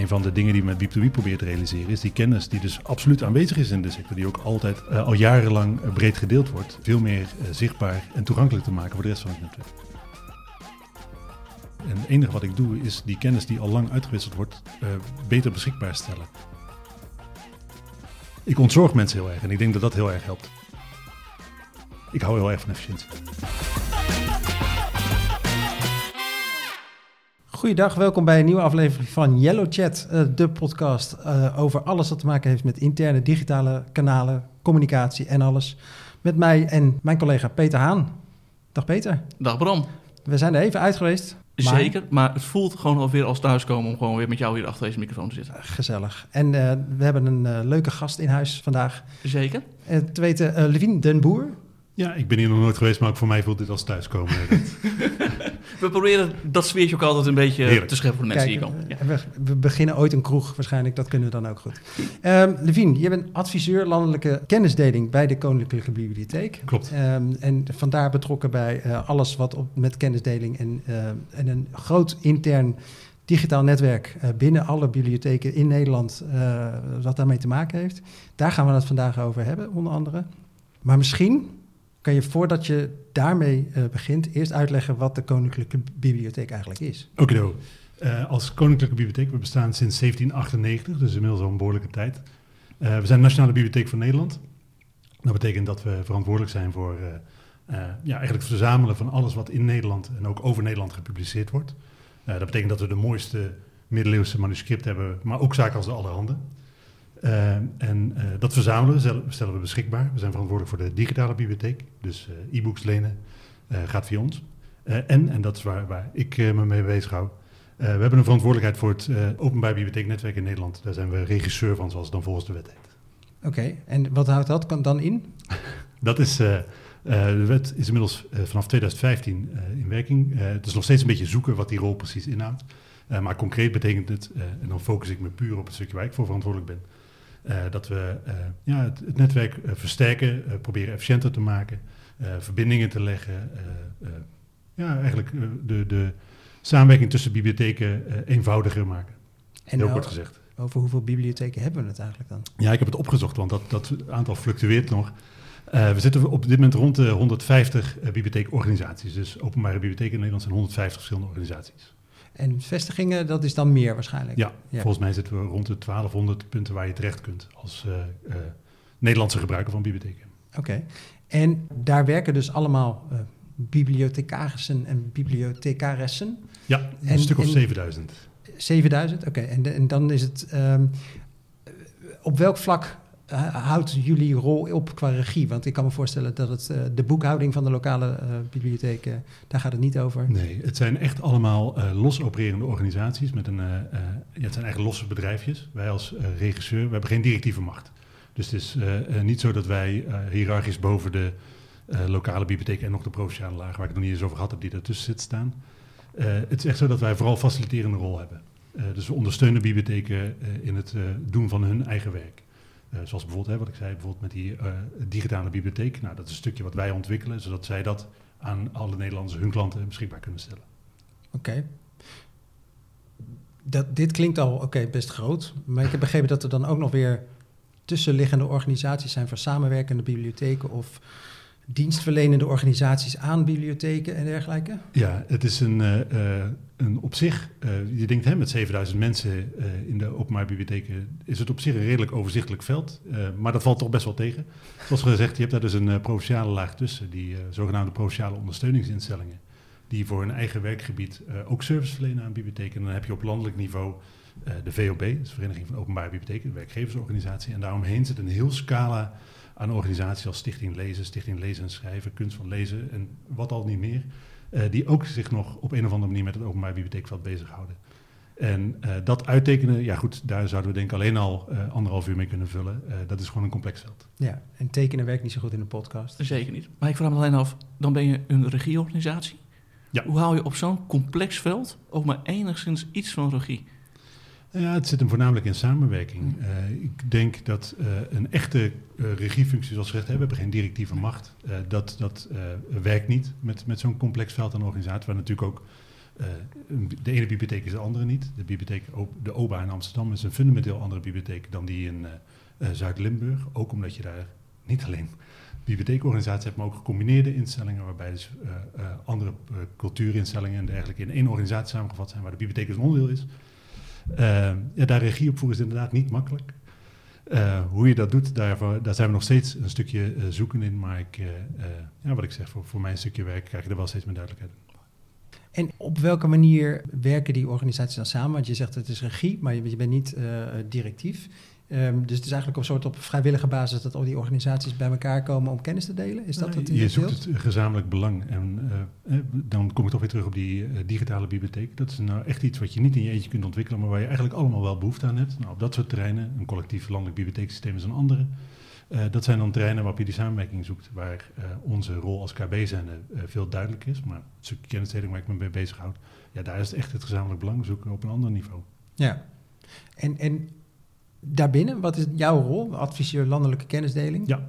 een van de dingen die we met Wiep2Wiep proberen te realiseren is die kennis die dus absoluut aanwezig is in de sector, die ook altijd uh, al jarenlang uh, breed gedeeld wordt, veel meer uh, zichtbaar en toegankelijk te maken voor de rest van het netwerk. En het enige wat ik doe is die kennis die al lang uitgewisseld wordt, beter beschikbaar stellen. Ik ontzorg mensen heel erg en ik denk dat dat heel erg helpt. Ik hou heel erg van efficiëntie. Goeiedag, welkom bij een nieuwe aflevering van Yellow Chat, uh, de podcast uh, over alles wat te maken heeft met interne digitale kanalen, communicatie en alles. Met mij en mijn collega Peter Haan. Dag Peter. Dag Bram. We zijn er even uit geweest. Maar... Zeker, maar het voelt gewoon alweer als thuiskomen om gewoon weer met jou hier achter deze microfoon te zitten. Gezellig. En uh, we hebben een leuke gast in huis vandaag. Zeker. Het weten Levine Den Boer. Ja, ik ben hier nog nooit geweest, maar ook voor mij voelt dit als thuiskomen. we proberen dat sfeertje ook altijd een beetje Heerlijk. te scheppen voor de mensen Kijk, die komen. Ja. We, we, beginnen ooit een kroeg, waarschijnlijk, dat kunnen we dan ook goed. Um, Levine, je bent adviseur landelijke kennisdeling bij de Koninklijke Bibliotheek. Klopt. Um, en vandaar betrokken bij uh, alles wat op, met kennisdeling en, uh, en een groot intern digitaal netwerk uh, binnen alle bibliotheken in Nederland, wat daarmee te maken heeft. Daar gaan we het vandaag over hebben, onder andere. Maar misschien kan je voordat je daarmee uh, begint, eerst uitleggen wat de Koninklijke Bibliotheek eigenlijk is? Oké, uh, als Koninklijke Bibliotheek, we bestaan sinds 1798, dus inmiddels al een behoorlijke tijd. Uh, we zijn Nationale Bibliotheek van Nederland. Dat betekent dat we verantwoordelijk zijn voor ja, eigenlijk het verzamelen van alles wat in Nederland en ook over Nederland gepubliceerd wordt. dat betekent dat we de mooiste middeleeuwse manuscript hebben, maar ook zaken als de allerhande. Uh, en uh, dat verzamelen we, stellen we beschikbaar. We zijn verantwoordelijk voor de digitale bibliotheek. Dus uh, e-books lenen gaat via ons. en, en dat is waar, waar ik me mee bezig hou. we hebben een verantwoordelijkheid voor het openbaar bibliotheeknetwerk in Nederland. Daar zijn we regisseur van, zoals het dan volgens de wet heet. Oké, okay. en wat houdt dat dan in? dat is... de wet is inmiddels vanaf 2015 in werking. het is nog steeds een beetje zoeken wat die rol precies inhoudt. maar concreet betekent het, en dan focus ik me puur op het stukje waar ik voor verantwoordelijk ben, dat we uh, ja, het, het netwerk uh, versterken, proberen efficiënter te maken, verbindingen te leggen. ja, eigenlijk de, de samenwerking tussen bibliotheken eenvoudiger maken. En Heel kort gezegd. Over hoeveel bibliotheken hebben we het eigenlijk dan? Ja, ik heb het opgezocht, want dat, dat aantal fluctueert nog. we zitten op dit moment rond de 150 bibliotheekorganisaties. Dus openbare bibliotheken in Nederland zijn 150 verschillende organisaties. En vestigingen, dat is dan meer waarschijnlijk. Ja, ja, volgens mij zitten we rond de 1200 punten waar je terecht kunt als uh, uh, Nederlandse gebruiker van bibliotheken. Oké, okay. en daar werken dus allemaal uh, bibliothecarissen en bibliothecaressen? Ja, een en, stuk of en, 7000. 7000, oké. Okay. En, en, dan is het, um, op welk vlak houdt jullie rol op qua regie? Want ik kan me voorstellen dat het, uh, de boekhouding van de lokale bibliotheken, daar gaat het niet over. Nee, het zijn echt allemaal los opererende organisaties. Met een, ja, het zijn eigenlijk losse bedrijfjes. Wij als regisseur, we hebben geen directieve macht. Dus het is niet zo dat wij hiërarchisch boven de lokale bibliotheek en nog de provinciale laag, waar ik het nog niet eens over gehad heb, die ertussen zit staan. het is echt zo dat wij vooral faciliterende rol hebben. dus we ondersteunen bibliotheken in het doen van hun eigen werk. Uh, zoals bijvoorbeeld, wat ik zei, bijvoorbeeld met die uh, digitale bibliotheek. Nou, dat is een stukje wat wij ontwikkelen, zodat zij dat aan alle Nederlanders, hun klanten, beschikbaar kunnen stellen. Oké. Okay. Dit klinkt al best groot. Maar ik heb begrepen dat er dan ook nog weer tussenliggende organisaties zijn voor samenwerkende bibliotheken of dienstverlenende organisaties aan bibliotheken en dergelijke? Ja, het is een, uh, een op zich, uh, je denkt hè, met 7000 mensen in de openbare bibliotheken, is het op zich een redelijk overzichtelijk veld. maar dat valt toch best wel tegen. Zoals gezegd, je hebt daar dus een provinciale laag tussen, die zogenaamde provinciale ondersteuningsinstellingen, die voor hun eigen werkgebied ook service verlenen aan bibliotheken. En dan heb je op landelijk niveau de VOB, de Vereniging van Openbare Bibliotheken, de werkgeversorganisatie. En daaromheen zit een heel scala aan organisaties als Stichting Lezen, Stichting Lezen en Schrijven, Kunst van Lezen en wat al niet meer. Uh, die ook zich nog op een of andere manier met het openbaar bibliotheekveld bezighouden. En uh, dat uittekenen, ja goed, daar zouden we denk ik alleen al uh, anderhalf uur mee kunnen vullen. dat is gewoon een complex veld. Ja, en tekenen werkt niet zo goed in een podcast. Zeker niet. Maar ik vraag me alleen af, dan ben je een regieorganisatie. Ja. Hoe hou je op zo'n complex veld ook maar enigszins iets van regie? Ja, het zit hem voornamelijk in samenwerking. Uh, ik denk dat uh, een echte uh, regiefunctie, zoals gezegd, we hebben geen directieve macht. dat dat werkt niet met, met zo'n complex veld aan organisatie, waar natuurlijk ook de ene bibliotheek is de andere niet. De bibliotheek, de OBA in Amsterdam is een fundamenteel andere bibliotheek dan die in Zuid-Limburg. Ook omdat je daar niet alleen bibliotheekorganisaties hebt, maar ook gecombineerde instellingen, waarbij dus andere cultuurinstellingen en dergelijke in één organisatie samengevat zijn, waar de bibliotheek dus een onderdeel is. Ja, daar regie op voeren is inderdaad niet makkelijk. Uh, hoe je dat doet, daar, daar, zijn we nog steeds een stukje uh, zoeken in. Maar ik, ja, wat ik zeg, voor, voor mijn stukje werk krijg je er wel steeds meer duidelijkheid in. En op welke manier werken die organisaties dan samen? Want je zegt het is regie, maar je, je bent niet directief. Um, dus het is eigenlijk op een soort op vrijwillige basis dat al die organisaties bij elkaar komen om kennis te delen. Is dat wat je, je zoekt het gezamenlijk belang. En uh, dan kom ik toch weer terug op die uh, digitale bibliotheek. Dat is nou echt iets wat je niet in je eentje kunt ontwikkelen, maar waar je eigenlijk allemaal wel behoefte aan hebt. Nou, op dat soort terreinen, een collectief landelijk bibliotheeksysteem is een andere. Uh, dat zijn dan terreinen waarop je die samenwerking zoekt, waar onze rol als KB zijn veel duidelijk is. Maar het stukje kennisdeling waar ik me mee bezighoud, ja, daar is het echt het gezamenlijk belang zoeken op een ander niveau. Ja, en, en daarbinnen, wat is jouw rol? Adviseur landelijke kennisdeling? Ja.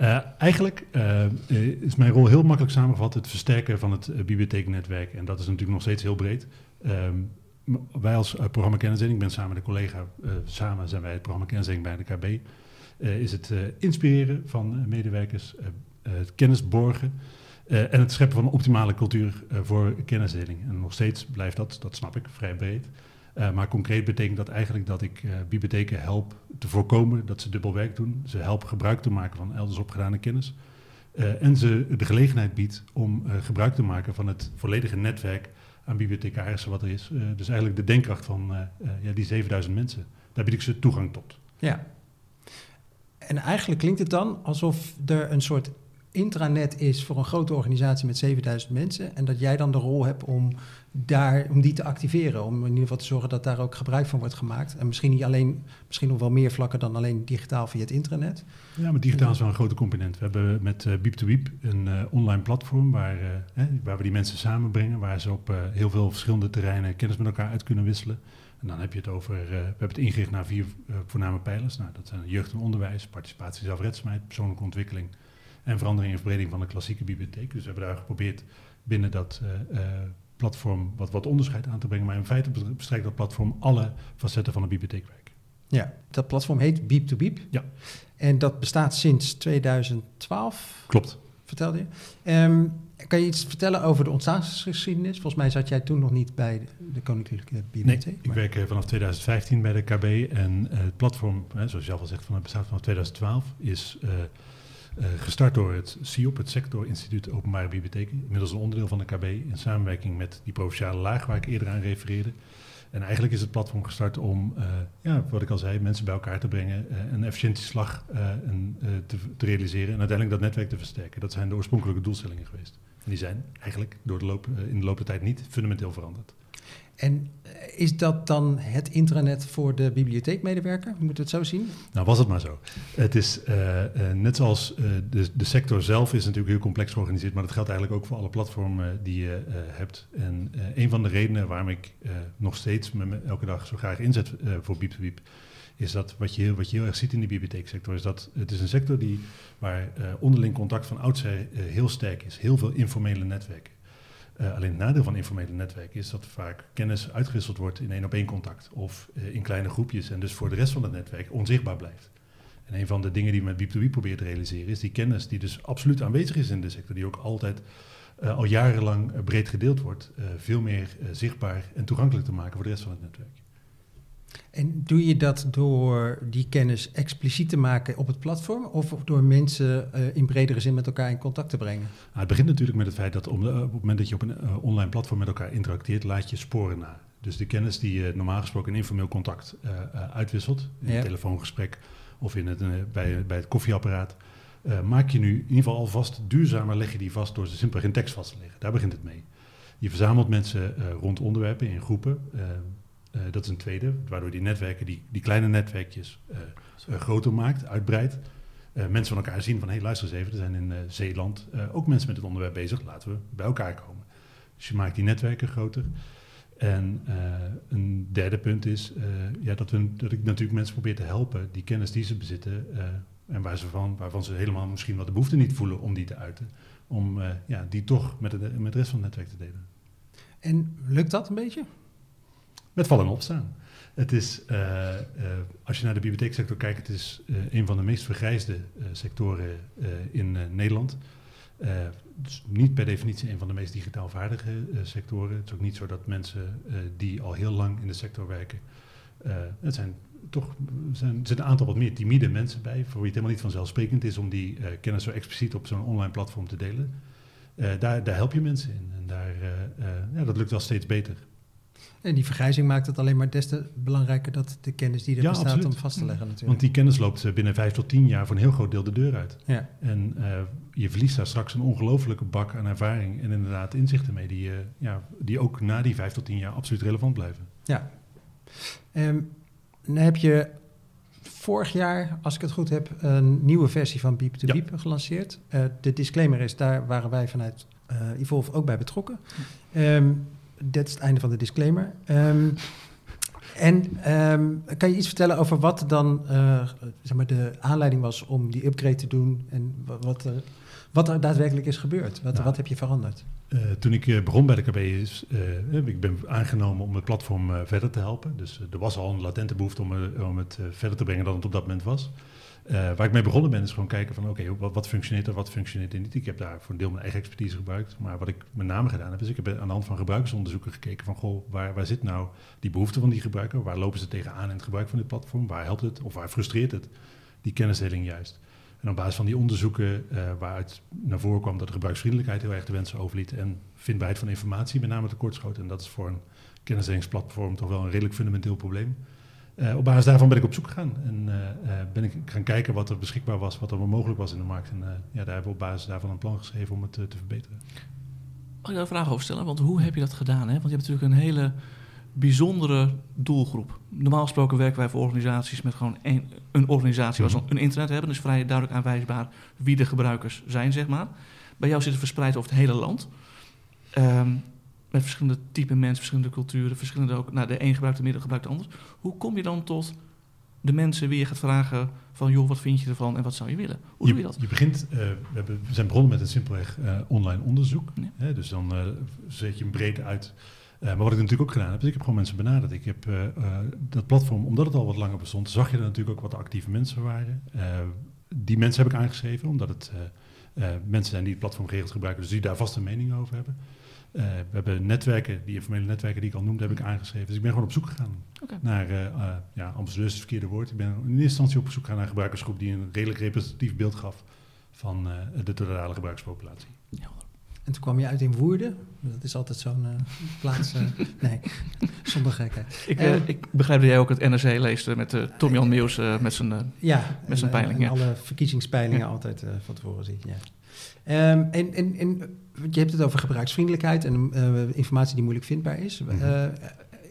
Uh, eigenlijk uh, is mijn rol heel makkelijk samengevat het versterken van het bibliotheeknetwerk. En dat is natuurlijk nog steeds heel breed. Ehm, wij als programma kennisdeling, ik ben samen met een collega, samen zijn wij het programma kennisdeling bij de KB, is het inspireren van medewerkers, het kennis borgen en het scheppen van een optimale cultuur voor kennisdeling. En nog steeds blijft dat, dat snap ik, vrij breed. Uh, maar concreet betekent dat eigenlijk dat ik uh, bibliotheken help te voorkomen dat ze dubbel werk doen. Ze helpen gebruik te maken van elders opgedane kennis. Uh, en ze de gelegenheid biedt om gebruik te maken van het volledige netwerk aan bibliothecarissen wat er is. dus eigenlijk de denkkracht van ja, die 7000 mensen. Daar bied ik ze toegang tot. Ja. En eigenlijk klinkt het dan alsof er een soort intranet is voor een grote organisatie met 7000 mensen. En dat jij dan de rol hebt om, daar, om die te activeren. Om in ieder geval te zorgen dat daar ook gebruik van wordt gemaakt. En misschien niet alleen, misschien nog wel meer vlakken dan alleen digitaal via het intranet. Ja, maar digitaal is wel een grote component. We hebben met uh, Beep to Beep een uh, online platform waar, uh, waar we die mensen samenbrengen. Waar ze op heel veel verschillende terreinen kennis met elkaar uit kunnen wisselen. En dan heb je het over, we hebben het ingericht naar vier voorname pijlers. Nou, dat zijn jeugd en onderwijs, participatie, zelfredzaamheid, persoonlijke ontwikkeling en verandering en verbreding van de klassieke bibliotheek. Dus we hebben daar geprobeerd binnen dat uh, platform wat, wat onderscheid aan te brengen. Maar in feite bestrijkt dat platform alle facetten van de bibliotheekwerk. Ja, dat platform heet Beep to Beep. Ja. En dat bestaat sinds 2012. Klopt. Vertelde je. Um, kan je iets vertellen over de ontstaansgeschiedenis? Volgens mij zat jij toen nog niet bij de, de Koninklijke Bibliotheek. Nee, ik werk vanaf 2015 bij de KB. En uh, het platform, zoals je zelf al zegt, van het bestaat vanaf 2012, is... Uh, uh, gestart door het SIOP, het Sector Instituut Openbare Bibliotheken. Inmiddels een onderdeel van de KB in samenwerking met die provinciale laag waar ik eerder aan refereerde. En eigenlijk is het platform gestart om, uh, ja, wat ik al zei, mensen bij elkaar te brengen, uh, een efficiëntie slag en, te, te, realiseren en uiteindelijk dat netwerk te versterken. Dat zijn de oorspronkelijke doelstellingen geweest. En die zijn eigenlijk door de loop, in de loop der tijd niet fundamenteel veranderd. En eh, is dat dan het intranet voor de bibliotheekmedewerker? Moet het zo zien? Nou, was het maar zo. Het is uh, uh, net zoals uh, de, de sector zelf is natuurlijk heel complex georganiseerd, maar dat geldt eigenlijk ook voor alle platformen die je hebt. En een van de redenen waarom ik nog steeds elke dag zo graag inzet voor Biep Biep, is dat wat je, heel, wat je heel erg ziet in de bibliotheeksector, is dat het is een sector die, waar onderling contact van oudsher heel sterk is. Heel veel informele netwerken. Uh, alleen het nadeel van informele netwerken is dat vaak kennis uitgewisseld wordt in één op één contact of uh, in kleine groepjes en dus voor de rest van het netwerk onzichtbaar blijft. En een van de dingen die we met Beep 2 probeert te realiseren is die kennis die dus absoluut aanwezig is in de sector, die ook altijd uh, al jarenlang breed gedeeld wordt, veel meer zichtbaar en toegankelijk te maken voor de rest van het netwerk. En doe je dat door die kennis expliciet te maken op het platform of door mensen uh, in bredere zin met elkaar in contact te brengen? Nou, het begint natuurlijk met het feit dat om, op het moment dat je op een uh, online platform met elkaar interacteert, laat je sporen na. Dus de kennis die je normaal gesproken in informeel contact uh, uitwisselt, in ja. een telefoongesprek of in het, bij, bij het koffieapparaat, maak je nu in ieder geval alvast duurzamer, leg je die vast door ze simpelweg in tekst vast te leggen. Daar begint het mee. Je verzamelt mensen rond onderwerpen in groepen. Uh, dat is een tweede, waardoor die netwerken, die, die kleine netwerkjes, uh, uh, groter maakt, uitbreidt. mensen van elkaar zien van, hé, hey, luister eens even, er zijn in Zeeland ook mensen met het onderwerp bezig, laten we bij elkaar komen. Dus je maakt die netwerken groter. En een derde punt is ja, dat, we, dat ik natuurlijk mensen probeer te helpen, die kennis die ze bezitten en waar ze van, waarvan ze helemaal misschien wat de behoefte niet voelen om die te uiten, om ja, die toch met, het, met de rest van het netwerk te delen. En lukt dat een beetje? Met vallen en opstaan. Het is, uh, uh, als je naar de bibliotheeksector kijkt, het is uh, een van de meest vergrijsde sectoren in Nederland. dus niet per definitie een van de meest digitaal vaardige sectoren. Het is ook niet zo dat mensen die al heel lang in de sector werken, het zijn toch zijn, er een aantal wat meer timide mensen bij, voor wie het helemaal niet vanzelfsprekend is om die kennis zo expliciet op zo'n online platform te delen. daar, daar help je mensen in en daar, ja, dat lukt wel steeds beter. En die vergrijzing maakt het alleen maar des te belangrijker dat de kennis die er ja, bestaat absoluut. om vast te leggen natuurlijk. Want die kennis loopt eh, binnen vijf tot tien jaar voor een heel groot deel de deur uit. Ja. En uh, je verliest daar straks een ongelofelijke bak aan ervaring en inderdaad inzichten mee die, uh, ja, die ook na die vijf tot tien jaar absoluut relevant blijven. Ja. Um, dan heb je vorig jaar, als ik het goed heb, een nieuwe versie van Beep to Ja. Beep gelanceerd. Uh, de disclaimer is, daar waren wij vanuit uh, Evolve ook bij betrokken. Um, dit is het einde van de disclaimer. Um, en um, kan je iets vertellen over wat dan uh, zeg maar de aanleiding was om die upgrade te doen en wat er, wat er daadwerkelijk is gebeurd? Wat, Nou, wat heb je veranderd? Uh, toen ik uh, begon bij de KB, is, uh, ik ben aangenomen om het platform verder te helpen. Dus er was al een latente behoefte om, om het verder te brengen dan het op dat moment was. Uh, waar ik mee begonnen ben is gewoon kijken van oké, wat, wat, functioneert er, wat functioneert er niet. Ik heb daar voor een deel mijn eigen expertise gebruikt. Maar wat ik met name gedaan heb, is ik heb aan de hand van gebruikersonderzoeken gekeken van goh, waar, waar zit nou die behoefte van die gebruiker? Waar lopen ze tegenaan in het gebruik van dit platform? Waar helpt het of waar frustreert het die kennisdeling juist? En op basis van die onderzoeken uh, waaruit naar voren kwam dat de gebruiksvriendelijkheid heel erg de wensen overliet en vindbaarheid van informatie met name tekortschoot. En dat is voor een kennisdelingsplatform toch wel een redelijk fundamenteel probleem. Uh, op basis daarvan ben ik op zoek gegaan en uh, uh, ben ik gaan kijken wat er beschikbaar was, wat er mogelijk was in de markt. En ja, daar hebben we op basis daarvan een plan geschreven om het te verbeteren. Mag ik daar een vraag over stellen? Want hoe heb je dat gedaan? Hè? Want je hebt natuurlijk een hele bijzondere doelgroep. Normaal gesproken werken wij voor organisaties met gewoon een, een organisatie waar ze een internet hebben. Dus vrij duidelijk aanwijsbaar wie de gebruikers zijn, zeg maar. Bij jou zit het verspreid over het hele land. Um, met verschillende typen mensen, verschillende culturen, verschillende ook. Nou, de een gebruikt de middel, gebruikt de ander. Hoe kom je dan tot de mensen wie je gaat vragen van, joh, wat vind je ervan en wat zou je willen? Hoe je, doe je dat? Je begint, uh, we, hebben, we, zijn begonnen met een simpelweg uh, online onderzoek. Ja. Hè, dus dan uh, zet je hem breed uit. Maar wat ik natuurlijk ook gedaan heb, is ik heb gewoon mensen benaderd. Ik heb dat platform, omdat het al wat langer bestond, zag je er natuurlijk ook wat actieve mensen waren. die mensen heb ik aangeschreven, omdat het mensen zijn die het platform geregeld gebruiken, dus die daar vast een mening over hebben. Uh, we hebben netwerken, die informele netwerken die ik al noemde, heb ik aangeschreven. Dus ik ben gewoon op zoek gegaan okay. naar, uh, uh, ja, ambassadeurs is het verkeerde woord. Ik ben in eerste instantie op zoek gegaan naar een gebruikersgroep die een redelijk representatief beeld gaf van de totale gebruikerspopulatie. Ja. En toen kwam je uit in Woerden. Dat is altijd zo'n plaats. nee, zonder gekheid. Ik, ik, begrijp dat jij ook het NRC leest met Tom Jan Meeuws met zijn, ja, met zijn en, peiling. En ja. alle verkiezingspeilingen ja. altijd van tevoren ziet. Ja. Um, en, en, en je hebt het over gebruiksvriendelijkheid en uh, informatie die moeilijk vindbaar is. Mm -hmm. uh,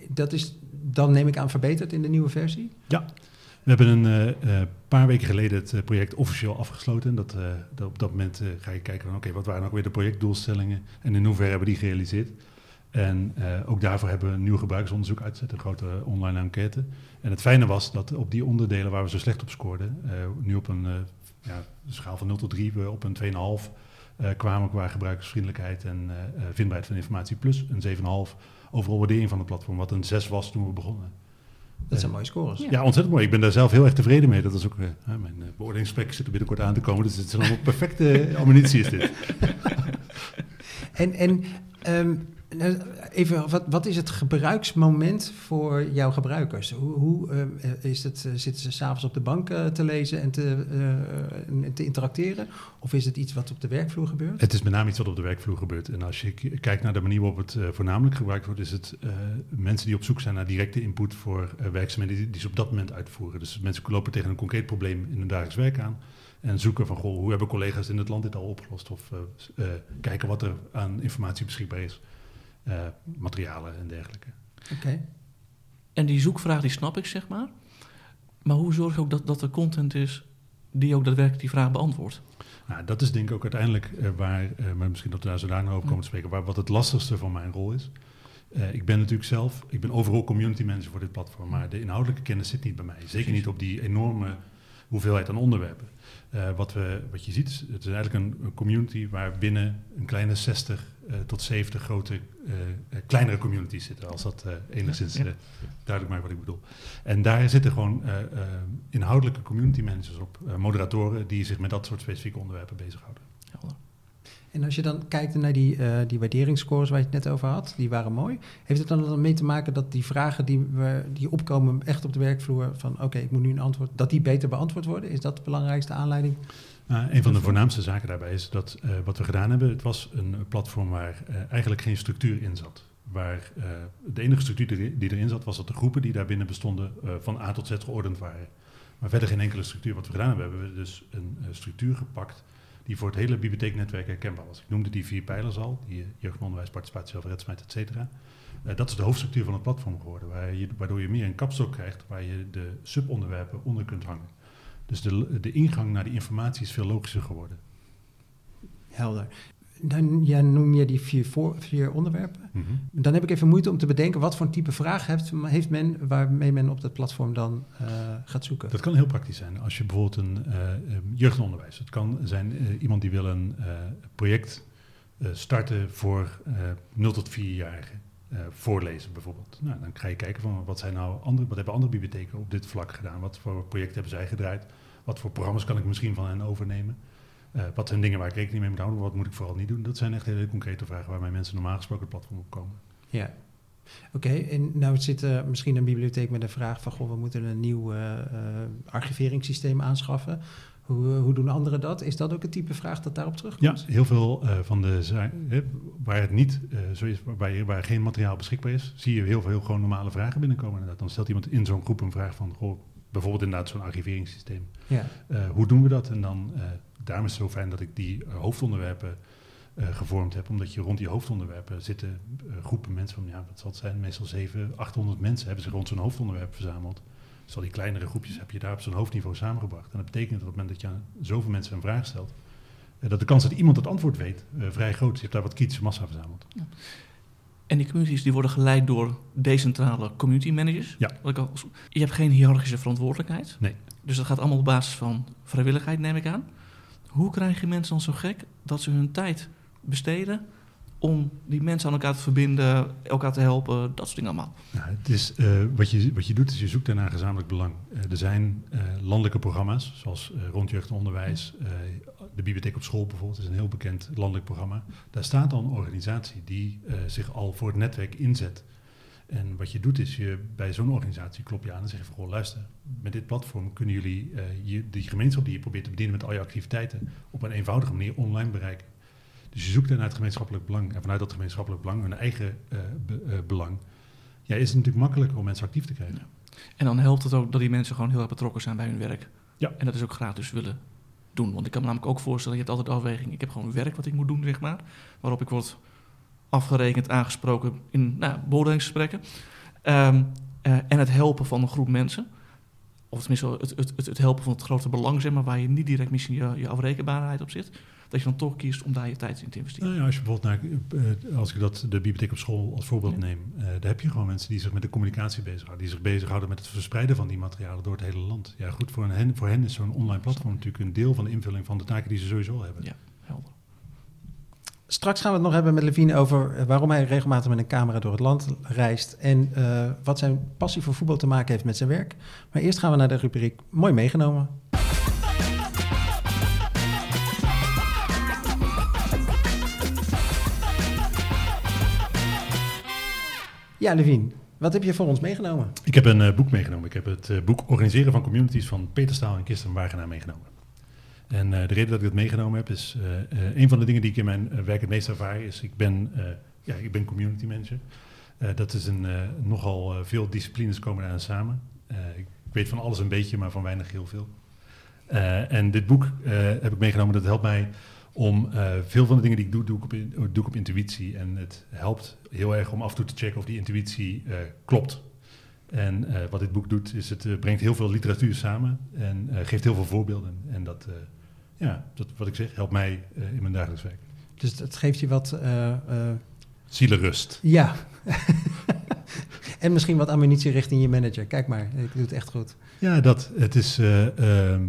dat is dan neem ik aan verbeterd in de nieuwe versie? Ja, we hebben een uh, paar weken geleden het project officieel afgesloten. Dat, dat op dat moment ga je kijken van oké, okay, wat waren ook weer de projectdoelstellingen en in hoeverre hebben we die gerealiseerd. En ook daarvoor hebben we een nieuw gebruiksonderzoek uitgezet, een grote online enquête. En het fijne was dat op die onderdelen waar we zo slecht op scoorden, nu op een ja, schaal van 0 tot 3, we op een 2,5 uh, kwamen qua gebruikersvriendelijkheid en uh, uh, vindbaarheid van informatie. Plus een 7,5 overal waardering van het platform, wat een 6 was toen we begonnen. Dat zijn mooie scores. Ja. ja. ontzettend mooi. Ik ben daar zelf heel erg tevreden mee. Dat is ook, mijn beoordelingsgesprek zit er binnenkort aan te komen. Dus het is allemaal perfecte ammunitie is dit. en en um, even, wat, wat is het gebruiksmoment voor jouw gebruikers? Hoe, hoe uh, is het, uh, zitten ze s'avonds op de bank uh, te lezen en te, te interacteren? Of is het iets wat op de werkvloer gebeurt? Het is met name iets wat op de werkvloer gebeurt. En als je kijkt naar de manier waarop het voornamelijk gebruikt wordt, is het mensen die op zoek zijn naar directe input voor werkzaamheden die, die ze op dat moment uitvoeren. Dus mensen lopen tegen een concreet probleem in hun dagelijks werk aan. En zoeken van, goh, hoe hebben collega's in het land dit al opgelost? Of kijken wat er aan informatie beschikbaar is. Uh, materialen en dergelijke. Oké. Okay. En die zoekvraag, die snap ik, zeg maar. Maar hoe zorg je ook dat, dat er content is die ook daadwerkelijk die vraag beantwoordt? Nou, dat is denk ik ook uiteindelijk uh, waar, uh, maar misschien dat we daar zo daarna over komen te spreken, waar, wat het lastigste van mijn rol is. ik ben natuurlijk zelf, ik ben overal community manager voor dit platform, maar de inhoudelijke kennis zit niet bij mij. Zeker Precies. niet op die enorme hoeveelheid aan onderwerpen. Uh, wat, we, wat je ziet, is, het is eigenlijk een, een, community waar binnen een kleine 60 eh, tot 70 grote, eh, eh, kleinere communities zitten. Als dat eh, enigszins Ja. eh, duidelijk maakt wat ik bedoel. En daar zitten gewoon eh, eh, inhoudelijke community managers op, eh, moderatoren die zich met dat soort specifieke onderwerpen bezighouden. Helder. En als je dan kijkt naar die, eh, die waarderingsscores waar je het net over had, die waren mooi. Heeft het dan dan mee te maken dat die vragen die, we, die opkomen echt op de werkvloer van oké, ik moet nu een antwoord, dat die beter beantwoord worden? Is dat de belangrijkste aanleiding? Nou, een van de voornaamste zaken daarbij is dat eh, wat we gedaan hebben, het was een platform waar eh, eigenlijk geen structuur in zat. Waar eh, de enige structuur die- erin zat, was dat de groepen die daarbinnen bestonden eh, van A tot Z geordend waren. Maar verder geen enkele structuur. Wat we gedaan hebben, hebben we dus een eh, structuur gepakt die voor het hele bibliotheeknetwerk herkenbaar was. Ik noemde die vier pijlers al, die eh, jeugdonderwijs, participatie, zelfredzaamheid, et cetera. Eh, dat is de hoofdstructuur van het platform geworden, waar je, waardoor je meer een kapstok krijgt waar je de subonderwerpen onder kunt hangen. Dus de, de ingang naar die informatie is veel logischer geworden. Helder. Dan ja, noem je die vier, voor, vier onderwerpen. Mhm. Dan heb ik even moeite om te bedenken wat voor een type vraag heeft, heeft men waarmee men op dat platform dan eh, gaat zoeken. Dat kan heel praktisch zijn. Als je bijvoorbeeld een eh, jeugdonderwijs. Het kan zijn eh, iemand die wil een project starten voor eh 0 tot 4-jarigen. Eh, voorlezen bijvoorbeeld. Nou, dan ga je kijken van wat zijn nou andere, wat hebben andere bibliotheken op dit vlak gedaan? Wat voor projecten hebben zij gedraaid? Wat voor programma's kan ik misschien van hen overnemen? Eh, wat zijn dingen waar ik rekening mee moet houden? Wat moet ik vooral niet doen? Dat zijn echt hele concrete vragen waarmee mensen normaal gesproken het platform op komen. Ja. Oké, en nou zit er misschien een bibliotheek met een vraag van... Goh, we moeten een nieuw eh, archiveringssysteem aanschaffen. Hoe, eh, hoe doen anderen dat? Is dat ook het type vraag dat daarop Ja, terugkomt? heel veel eh, van de za- hè, waar het niet eh, zo is, waar, geen materiaal beschikbaar is, zie je heel veel gewoon normale vragen binnenkomen. Inderdaad. Dan stelt iemand in zo'n groep een vraag van, goh, bijvoorbeeld inderdaad zo'n archiveringssysteem. Ja. Hoe doen we dat? En dan, daarom is het zo fijn dat ik die hoofdonderwerpen gevormd heb, omdat je rond die hoofdonderwerpen zitten groepen mensen van, ja, wat zal het zijn? Meestal 700, 800 mensen hebben zich rond zo'n hoofdonderwerp verzameld. Dus al die kleinere groepjes heb je daar op zo'n hoofdniveau samengebracht. En dat betekent dat op het moment dat je aan zoveel mensen een vraag stelt, eh, dat de kans dat iemand het antwoord weet eh, vrij groot is. Je hebt daar wat kritische massa verzameld. En die communities die worden geleid door decentrale community managers. Ja. Wat ik al, je hebt geen hiërarchische verantwoordelijkheid. Nee. Dus dat gaat allemaal op basis van vrijwilligheid, neem ik aan. Hoe krijg je mensen dan zo gek dat ze hun tijd besteden om die mensen aan elkaar te verbinden, elkaar te helpen, dat soort dingen allemaal? Nou, het is, eh, wat, je, wat je doet is je zoekt naar gezamenlijk belang. Eh, er zijn eh, landelijke programma's, zoals Rond Jeugd en Onderwijs. eh, de Bibliotheek op School bijvoorbeeld is een heel bekend landelijk programma. Daar staat al een organisatie die zich al voor het netwerk inzet. En wat je doet is, je, bij zo'n organisatie klop je aan en zeg je van... Goh, luister, met dit platform kunnen jullie je, die gemeenschap die je probeert te bedienen... met al je activiteiten op een eenvoudige manier online bereiken. Dus je zoekt naar het gemeenschappelijk belang. En vanuit dat gemeenschappelijk belang, hun eigen eh, be- eh, belang... Ja, is het natuurlijk makkelijker om mensen actief te krijgen. En dan helpt het ook dat die mensen gewoon heel erg betrokken zijn bij hun werk. Ja. En dat is ook graag dus willen doen. Want ik kan me namelijk ook voorstellen, je hebt altijd afweging. Ik heb gewoon werk wat ik moet doen, zeg maar. Waarop ik word afgerekend, aangesproken in nou, beoordelingsgesprekken. Ehm, eh, en het helpen van een groep mensen. Of tenminste het, het, het, het helpen van het grote belang, zeg maar, waar je niet direct misschien je, je afrekenbaarheid op zit. Dat je dan toch kiest om daar je tijd in te investeren. Nou ja, als je bijvoorbeeld naar, eh, als ik dat de bibliotheek op school als voorbeeld Ja. neem, eh, daar heb je gewoon mensen die zich met de communicatie bezighouden, die zich bezighouden met het verspreiden van die materialen door het hele land. Ja, goed, voor hen, voor hen is zo'n online platform natuurlijk een deel van de invulling van de taken die ze sowieso al hebben. Ja. Helder. Straks gaan we het nog hebben met Levine over eh, waarom hij regelmatig met een camera door het land reist en eh, wat zijn passie voor voetbal te maken heeft met zijn werk. Maar eerst gaan we naar de rubriek Mooi meegenomen. Ja, Levine, wat heb je voor ons meegenomen? Ik heb een eh, boek meegenomen. Ik heb het eh, boek Organiseren van Communities van Peter Staal en Kirsten Wagenaar meegenomen. En eh, de reden dat ik het meegenomen heb is, een van de dingen die ik in mijn werk het meest ervaar is, ik ben, ja, ik ben community manager. Dat is een, nogal veel disciplines komen daar samen. Ik weet van alles een beetje, maar van weinig heel veel. En dit boek heb ik meegenomen, dat helpt mij om eh, veel van de dingen die ik doe, doe ik, op, in- doe ik op intuïtie. En het helpt heel erg om af en toe te checken of die intuïtie eh, klopt. En eh, wat dit boek doet, is het brengt heel veel literatuur samen en geeft heel veel voorbeelden. En dat, ja, dat, wat ik zeg, helpt mij in mijn dagelijks werk. Dus het geeft je wat, Zielenrust. ja. en misschien wat ammunitie richting je manager. Kijk maar, ik doe het echt goed. Ja, dat. Het is. eh, ehm,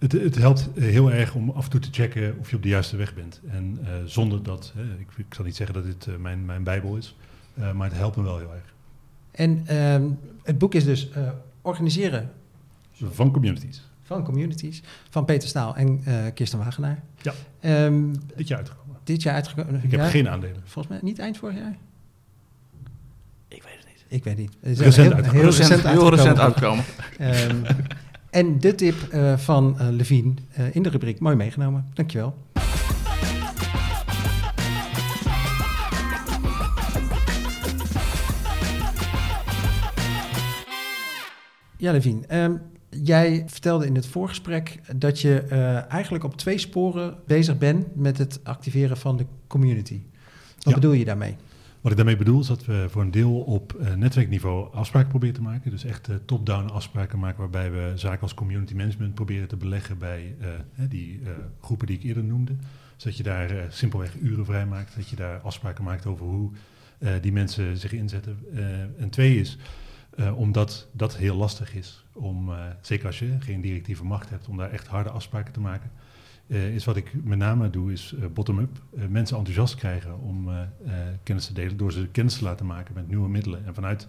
Het, het helpt heel erg om af en toe te checken of je op de juiste weg bent. En uh, zonder dat, hè, ik, ik, zal niet zeggen dat dit uh, mijn, mijn bijbel is, uh, maar het helpt me wel heel erg. En ehm, het boek is dus Organiseren. Van communities. Van communities. Van Peter Staal en Kirsten Wagenaar. Ja, um, dit jaar uitgekomen. Dit jaar uitgekomen. Ik heb ja, geen aandelen. Volgens mij niet eind vorig jaar. Ik weet het niet. Ik weet niet. Het is Recent heel, uitgekomen. heel recent, heel recent uitgekomen. uitkomen. Ehm, en de tip uh, van uh, Levine uh, in de rubriek. Mooi meegenomen. Dankjewel. Ja, Levine. Um, jij vertelde in het voorgesprek dat je eigenlijk op twee sporen bezig bent met het activeren van de community. Wat Ja. bedoel je daarmee? Wat ik daarmee bedoel is dat we voor een deel op uh, netwerkniveau afspraken proberen te maken. Dus echt uh, top-down afspraken maken waarbij we zaken als community management proberen te beleggen bij uh, die groepen die ik eerder noemde. Zodat je daar simpelweg uren vrij maakt, dat je daar afspraken maakt over hoe die mensen zich inzetten. en twee is, omdat dat heel lastig is, om, zeker als je geen directieve macht hebt, om daar echt harde afspraken te maken. Uh, is wat ik met name doe, is uh, bottom-up. Uh, mensen enthousiast krijgen om kennis te delen door ze kennis te laten maken met nieuwe middelen. En vanuit,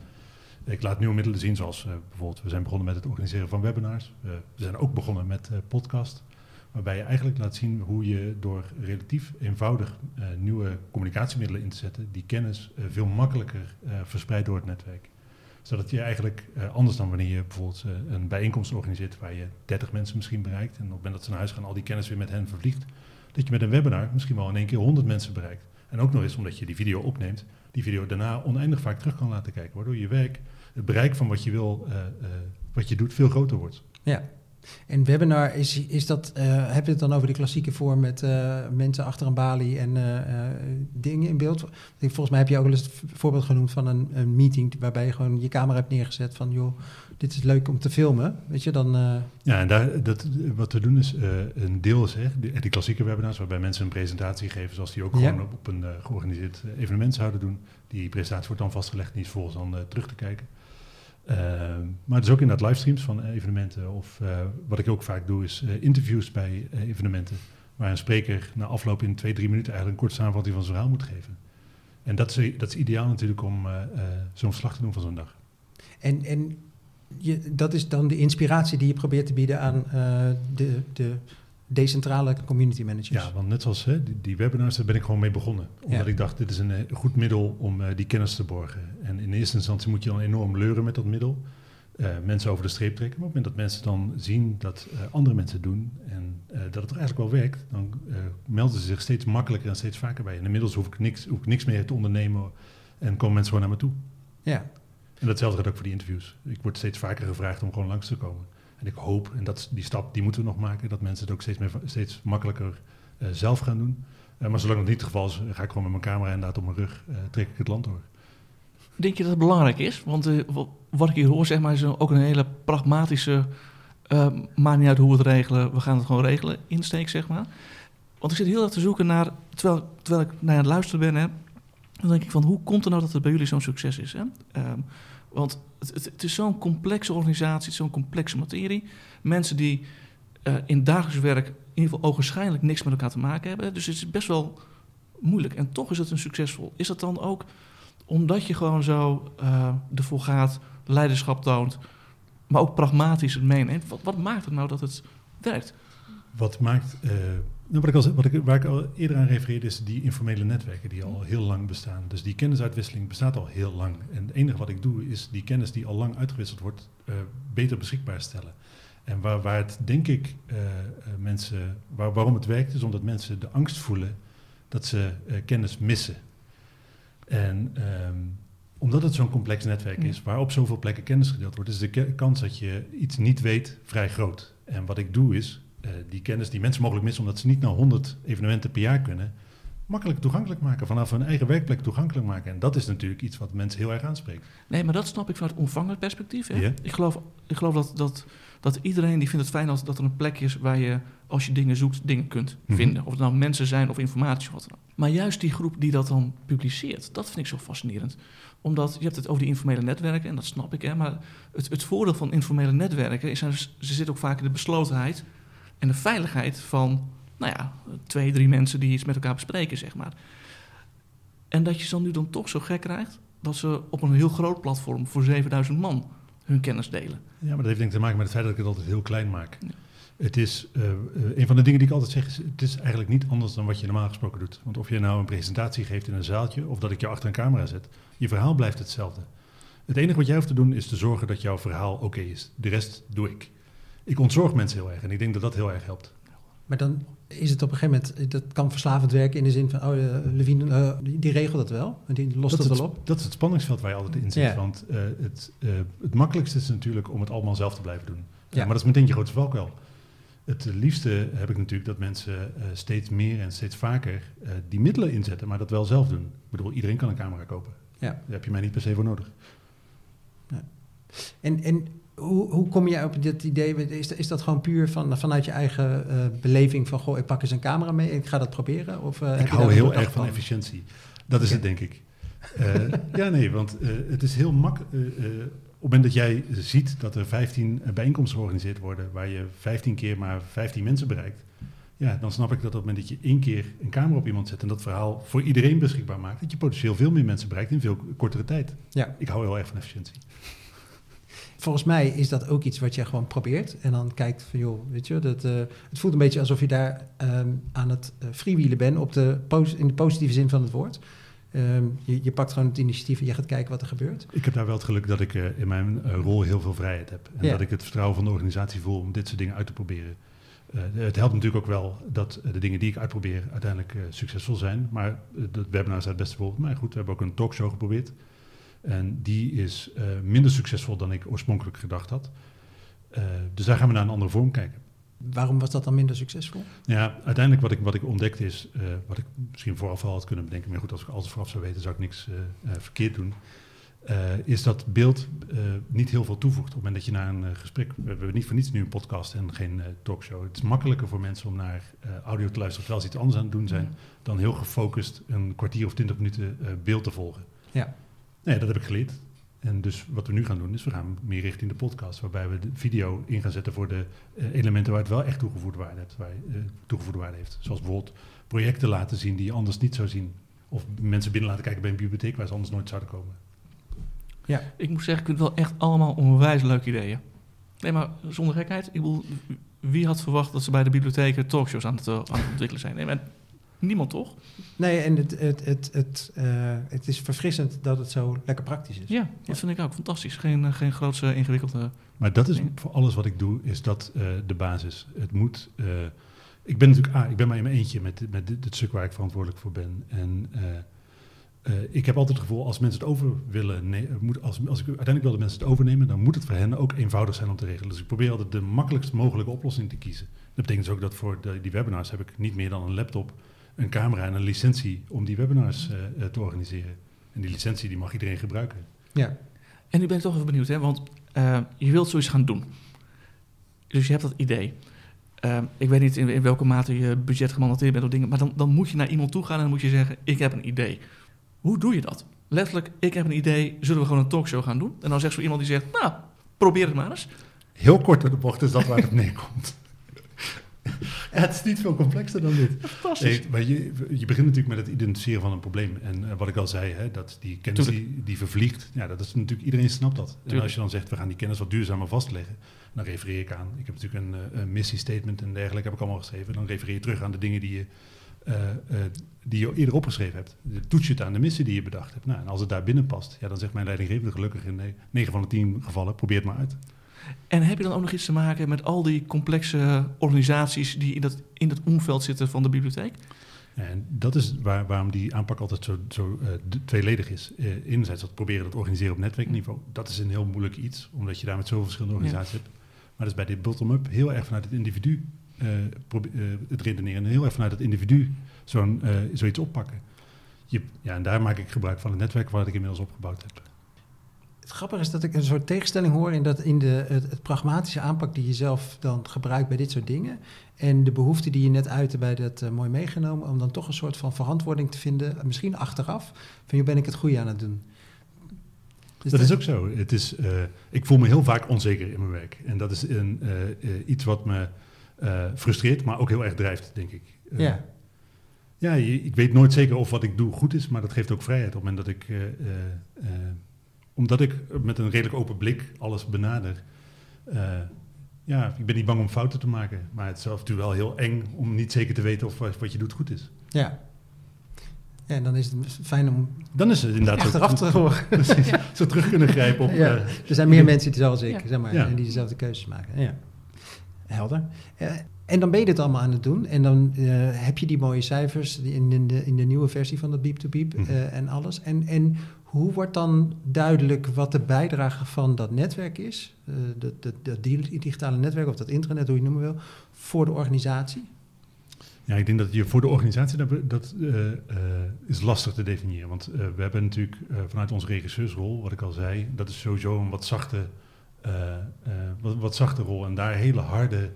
ik laat nieuwe middelen zien, zoals bijvoorbeeld, we zijn begonnen met het organiseren van webinars. we zijn ook begonnen met podcast, waarbij je eigenlijk laat zien hoe je door relatief eenvoudig nieuwe communicatiemiddelen in te zetten, die kennis veel makkelijker verspreidt door het netwerk zodat je eigenlijk, uh, anders dan wanneer je bijvoorbeeld uh, een bijeenkomst organiseert waar je 30 mensen misschien bereikt. En op het moment dat ze naar huis gaan, al die kennis weer met hen vervliegt. Dat je met een webinar misschien wel in één keer 100 mensen bereikt. En ook nog eens omdat je die video opneemt, die video daarna oneindig vaak terug kan laten kijken. Waardoor je werk, het bereik van wat je wil, uh, wat je doet, veel groter wordt. Ja. En webinar, is, is dat, heb je het dan over die klassieke vorm met mensen achter een balie en dingen in beeld? Volgens mij heb je ook wel eens het voorbeeld genoemd van een, een, meeting waarbij je gewoon je camera hebt neergezet van joh, dit is leuk om te filmen. Weet je, dan... Ja, en daar, dat, wat we doen is een deel is, hè, die, die, klassieke webinars waarbij mensen een presentatie geven zoals die ook Ja. gewoon op, op een georganiseerd evenement zouden doen. Die presentatie wordt dan vastgelegd en die is volgens dan terug te kijken. Uh, maar het is ook inderdaad livestreams van evenementen. Of uh, wat ik ook vaak doe, is uh, interviews bij evenementen. Waar een spreker na afloop in twee, drie minuten eigenlijk een korte samenvatting van zijn verhaal moet geven. En dat is, dat is ideaal natuurlijk om zo'n verslag te doen van zo'n dag. En, en je, dat is dan de inspiratie die je probeert te bieden aan de, de decentrale community managers. Ja, want net zoals hè, die, die, webinars, daar ben ik gewoon mee begonnen. Omdat Ja. ik dacht, dit is een eh, goed middel om eh, die kennis te borgen. En in eerste instantie moet je dan enorm leuren met dat middel. Eh, mensen over de streep trekken. Maar op het moment dat mensen dan zien dat andere mensen het doen en dat het toch eigenlijk wel werkt, dan melden ze zich steeds makkelijker en steeds vaker bij. En inmiddels hoef ik niks, hoef ik niks meer te ondernemen en komen mensen gewoon naar me toe. Ja. En datzelfde geldt ook voor die interviews. Ik word steeds vaker gevraagd om gewoon langs te komen. En ik hoop, en dat, die stap die moeten we nog maken, dat mensen het ook steeds, meer, steeds makkelijker eh, zelf gaan doen. Eh, maar zolang dat niet het geval is, ga ik gewoon met mijn camera inderdaad op mijn rug, eh, trek ik het land door. Denk je dat het belangrijk is? Want eh, wa- wat ik hier hoor, zeg maar, is ook een hele pragmatische... eh, maakt niet uit hoe we het regelen, we gaan het gewoon regelen, insteek, zeg maar. Want ik zit heel erg te zoeken naar... Terwijl, terwijl ik naar het luisteren ben, dan denk ik van... Hoe komt het nou dat het bij jullie zo'n succes is? Hè? Want het, is zo'n complexe organisatie, zo'n complexe materie. Mensen die eh, in dagelijks werk in ieder geval ogenschijnlijk niks met elkaar te maken hebben. Dus het is best wel moeilijk. En toch is het een succesvol. Is dat dan ook omdat je gewoon zo eh ervoor gaat, leiderschap toont, maar ook pragmatisch het meeneemt? Wat, wat maakt het nou dat het werkt? Wat maakt, eh, nou, wat ik al, wat ik, waar ik al eerder aan refereerde, is die informele netwerken die al heel lang bestaan. Dus die kennisuitwisseling bestaat al heel lang. En het enige wat ik doe, is die kennis die al lang uitgewisseld wordt, eh, beter beschikbaar stellen. En waar, waar het, denk ik, eh, eh, mensen, waar, waarom het werkt, is omdat mensen de angst voelen dat ze kennis missen. En ehm, omdat het zo'n complex netwerk is, waar op zoveel plekken kennis gedeeld wordt, is de kans dat je iets niet weet vrij groot. En wat ik doe is, eh, die kennis die mensen mogelijk missen omdat ze niet naar 100 evenementen per jaar kunnen, makkelijk toegankelijk maken, vanaf hun eigen werkplek toegankelijk maken. En dat is natuurlijk iets wat mensen heel erg aanspreekt. Nee, maar dat snap ik vanuit ontvangend perspectief. Hè? Ik geloof, ik geloof dat, dat, dat iedereen die vindt het fijn als dat er een plek is waar je, als je dingen zoekt, dingen kunt Mhm. vinden. Of het nou mensen zijn of informatie of wat dan ook. Maar juist die groep die dat dan publiceert, dat vind ik zo fascinerend. Omdat je hebt het over die informele netwerken, en dat snap ik. Hè, maar het, het voordeel van informele netwerken is, ze zit ook vaak in de beslotenheid. En de veiligheid van, nou ja, twee, drie mensen die iets met elkaar bespreken, zeg maar. En dat je ze dan nu dan toch zo gek krijgt dat ze op een heel groot platform voor 7000 man hun kennis delen. Ja, maar dat heeft denk ik te maken met het feit dat ik het altijd heel klein maak. Het is, uh, een van de dingen die ik altijd zeg, is, het is eigenlijk niet anders dan wat je normaal gesproken doet. Want of je nou een presentatie geeft in een zaaltje, of dat ik je achter een camera zet, je verhaal blijft hetzelfde. Het enige wat jij hoeft te doen, is te zorgen dat jouw verhaal oké is. De rest doe ik. Ik ontzorg mensen heel erg en ik denk dat dat heel erg helpt. Maar dan is het op een gegeven moment, dat kan verslavend werken in de zin van, oh, uh, Levine, uh, die, regelt dat wel, en die lost dat, het wel op. Dat is het spanningsveld waar je altijd in zit. Ja. Want uh, het, het makkelijkste is natuurlijk om het allemaal zelf te blijven doen. Ja. maar dat is meteen je grootste valkuil. Het liefste heb ik natuurlijk dat mensen steeds meer en steeds vaker die middelen inzetten, maar dat wel zelf doen. Ik bedoel, iedereen kan een camera kopen. Ja. Daar heb je mij niet per se voor nodig. Ja. En, en hoe, hoe kom je op dit idee? Is, is dat gewoon puur van, vanuit je eigen uh, beleving van... goh, ik pak eens een camera mee en ik ga dat proberen? Of, uh, ik hou heel erg van efficiëntie. Dat is het, denk ik. Uh, ja, nee, want het is heel makkelijk... op het moment dat jij ziet dat er 15 bijeenkomsten georganiseerd worden... waar je 15 keer maar 15 mensen bereikt... ja, dan snap ik dat op het moment dat je één keer een camera op iemand zet... en dat verhaal voor iedereen beschikbaar maakt... dat je potentieel veel meer mensen bereikt in veel kortere tijd. Ja. Ik hou heel erg van efficiëntie volgens mij is dat ook iets wat je gewoon probeert. En dan kijkt van, joh, weet je, dat, uh, het voelt een beetje alsof je daar um, aan het uh, freewheelen bent op de in de positieve zin van het woord. Um, je, je, pakt gewoon het initiatief en je gaat kijken wat er gebeurt. Ik heb daar wel het geluk dat ik uh, in mijn rol heel veel vrijheid heb. En ja. dat ik het vertrouwen van de organisatie voel om dit soort dingen uit te proberen. het helpt natuurlijk ook wel dat de dingen die ik uitprobeer uiteindelijk succesvol zijn. Maar het webinar is het beste voorbeeld. Maar goed, we hebben ook een talkshow geprobeerd. En die is uh, minder succesvol dan ik oorspronkelijk gedacht had. Uh, dus daar gaan we naar een andere vorm kijken. Waarom was dat dan minder succesvol? Ja, uiteindelijk wat ik, wat ik ontdekte is, uh, wat ik misschien vooraf al had kunnen bedenken, maar goed, als ik alles vooraf zou weten, zou ik niks verkeerd doen. is dat beeld niet heel veel toevoegt op het moment dat je naar een gesprek. We hebben niet voor niets nu een podcast en geen talkshow. Het is makkelijker voor mensen om naar audio te luisteren terwijl ze iets anders aan het doen zijn, dan heel gefocust een kwartier of twintig minuten beeld te volgen. Ja. Nee, dat heb ik geleerd. En dus wat we nu gaan doen, is we gaan meer richting de podcast, waarbij we de video in gaan zetten voor de uh, elementen waar het wel echt toegevoegde waarde, hebt, waar, uh, toegevoegde waarde heeft. Zoals bijvoorbeeld projecten laten zien die je anders niet zou zien. Of mensen binnen laten kijken bij een bibliotheek waar ze anders nooit zouden komen. Ja, ik moet zeggen, ik vind het wel echt allemaal onwijs leuke ideeën. Nee, maar zonder gekheid, ik bedoel, wie had verwacht dat ze bij de bibliotheken talkshows aan het, aan het ontwikkelen zijn? Nee, maar Niemand toch? Nee, en het, het, het, het, uh, het is verfrissend dat het zo lekker praktisch is. Ja, dat vind ik ook fantastisch. Geen, uh, geen grootse ingewikkelde. Maar dat is voor alles wat ik doe, is dat uh, de basis. Het moet. ik ben natuurlijk, ah, ik ben maar in mijn eentje met, met dit, dit stuk waar ik verantwoordelijk voor ben. En ik heb altijd het gevoel, als mensen het over willen, nee, moet, als, als ik uiteindelijk wil dat mensen het overnemen, dan moet het voor hen ook eenvoudig zijn om te regelen. Dus ik probeer altijd de makkelijkst mogelijke oplossing te kiezen. Dat betekent dus ook dat voor de, die webinars heb ik niet meer dan een laptop een camera en een licentie om die webinars uh, te organiseren. En die licentie die mag iedereen gebruiken. Ja. En nu ben ik toch even benieuwd, hè? want uh, je wilt zoiets gaan doen. Dus je hebt dat idee. Uh, ik weet niet in, in, welke mate je budget gemandateerd bent of dingen, maar dan, dan moet je naar iemand toe gaan en dan moet je zeggen: Ik heb een idee. Hoe doe je dat? Letterlijk, ik heb een idee, zullen we gewoon een talkshow gaan doen? En dan zegt zo iemand die zegt: Nou, probeer het maar eens. Heel kort door de bocht is dat waar het neerkomt. het is niet veel complexer dan dit. Fantastisch. maar je, je begint natuurlijk met het identificeren van een probleem. En uh, wat ik al zei, hè, dat die kennis die, die, vervliegt, ja, dat is natuurlijk, iedereen snapt dat. Tuurlijk. En als je dan zegt, we gaan die kennis wat duurzamer vastleggen, dan refereer ik aan. Ik heb natuurlijk een, uh, een missiestatement en dergelijke heb ik allemaal geschreven. Dan refereer je terug aan de dingen die je, uh, die je eerder opgeschreven hebt. Toets je het aan de missie die je bedacht hebt. Nou, en als het daar binnen past, ja, dan zegt mijn leidinggevende gelukkig in 9 van de 10 gevallen, probeer het maar uit. En heb je dan ook nog iets te maken met al die complexe organisaties die in dat, in dat omveld zitten van de bibliotheek? En dat is waar, waarom die aanpak altijd zo, zo uh, tweeledig is. Uh, enerzijds dat proberen dat organiseren op netwerkniveau. Dat is een heel moeilijk iets, omdat je daar met zoveel verschillende organisaties ja. hebt. Maar dat is bij dit bottom-up heel erg vanuit het individu uh, het redeneren. Heel erg vanuit het individu zo'n, zoiets oppakken. Je, ja, en daar maak ik gebruik van het netwerk wat ik inmiddels opgebouwd heb het grappige is dat ik een soort tegenstelling hoor in, dat, in de, het, pragmatische aanpak die je zelf dan gebruikt bij dit soort dingen. En de behoefte die je net uitte bij dat uh, mooi meegenomen, om dan toch een soort van verantwoording te vinden, misschien achteraf, van je ben ik het goede aan het doen. Dus dat, is ook zo. Het is, uh, ik voel me heel vaak onzeker in mijn werk. En dat is een, uh, iets wat me eh, frustreert, maar ook heel erg drijft, denk ik. Eh, ja. Ja, ik weet nooit zeker of wat ik doe goed is, maar dat geeft ook vrijheid op het moment dat ik, eh, eh, eh, omdat ik met een redelijk open blik alles benader. eh, ja, ik ben niet bang om fouten te maken, maar het is toe wel heel eng om niet zeker te weten of wat wat je doet goed is. Ja. Ja, en dan is het fijn om Dan is het inderdaad achteraf te horen. Precies, zo terug kunnen grijpen op. Ja, eh, er zijn meer mensen die zoals ik, Ja. zeg maar, Ja. en die dezelfde keuzes maken. Ja. Helder. En dan ben je dit allemaal aan het doen. En dan eh, heb je die mooie cijfers in, in, de, in de nieuwe versie van dat Beep to Beep Mhm. eh, en alles. En, en hoe wordt dan duidelijk wat de bijdrage van dat netwerk is? eh, dat, dat, dat di- digitale netwerk of dat intranet, hoe je het noemen wil, voor de organisatie? Ja, ik denk dat je voor de organisatie, dat, dat is lastig te definiëren. Want we hebben natuurlijk vanuit onze regisseursrol, wat ik al zei, dat is sowieso een wat zachte, wat, wat zachte rol. En daar hele harde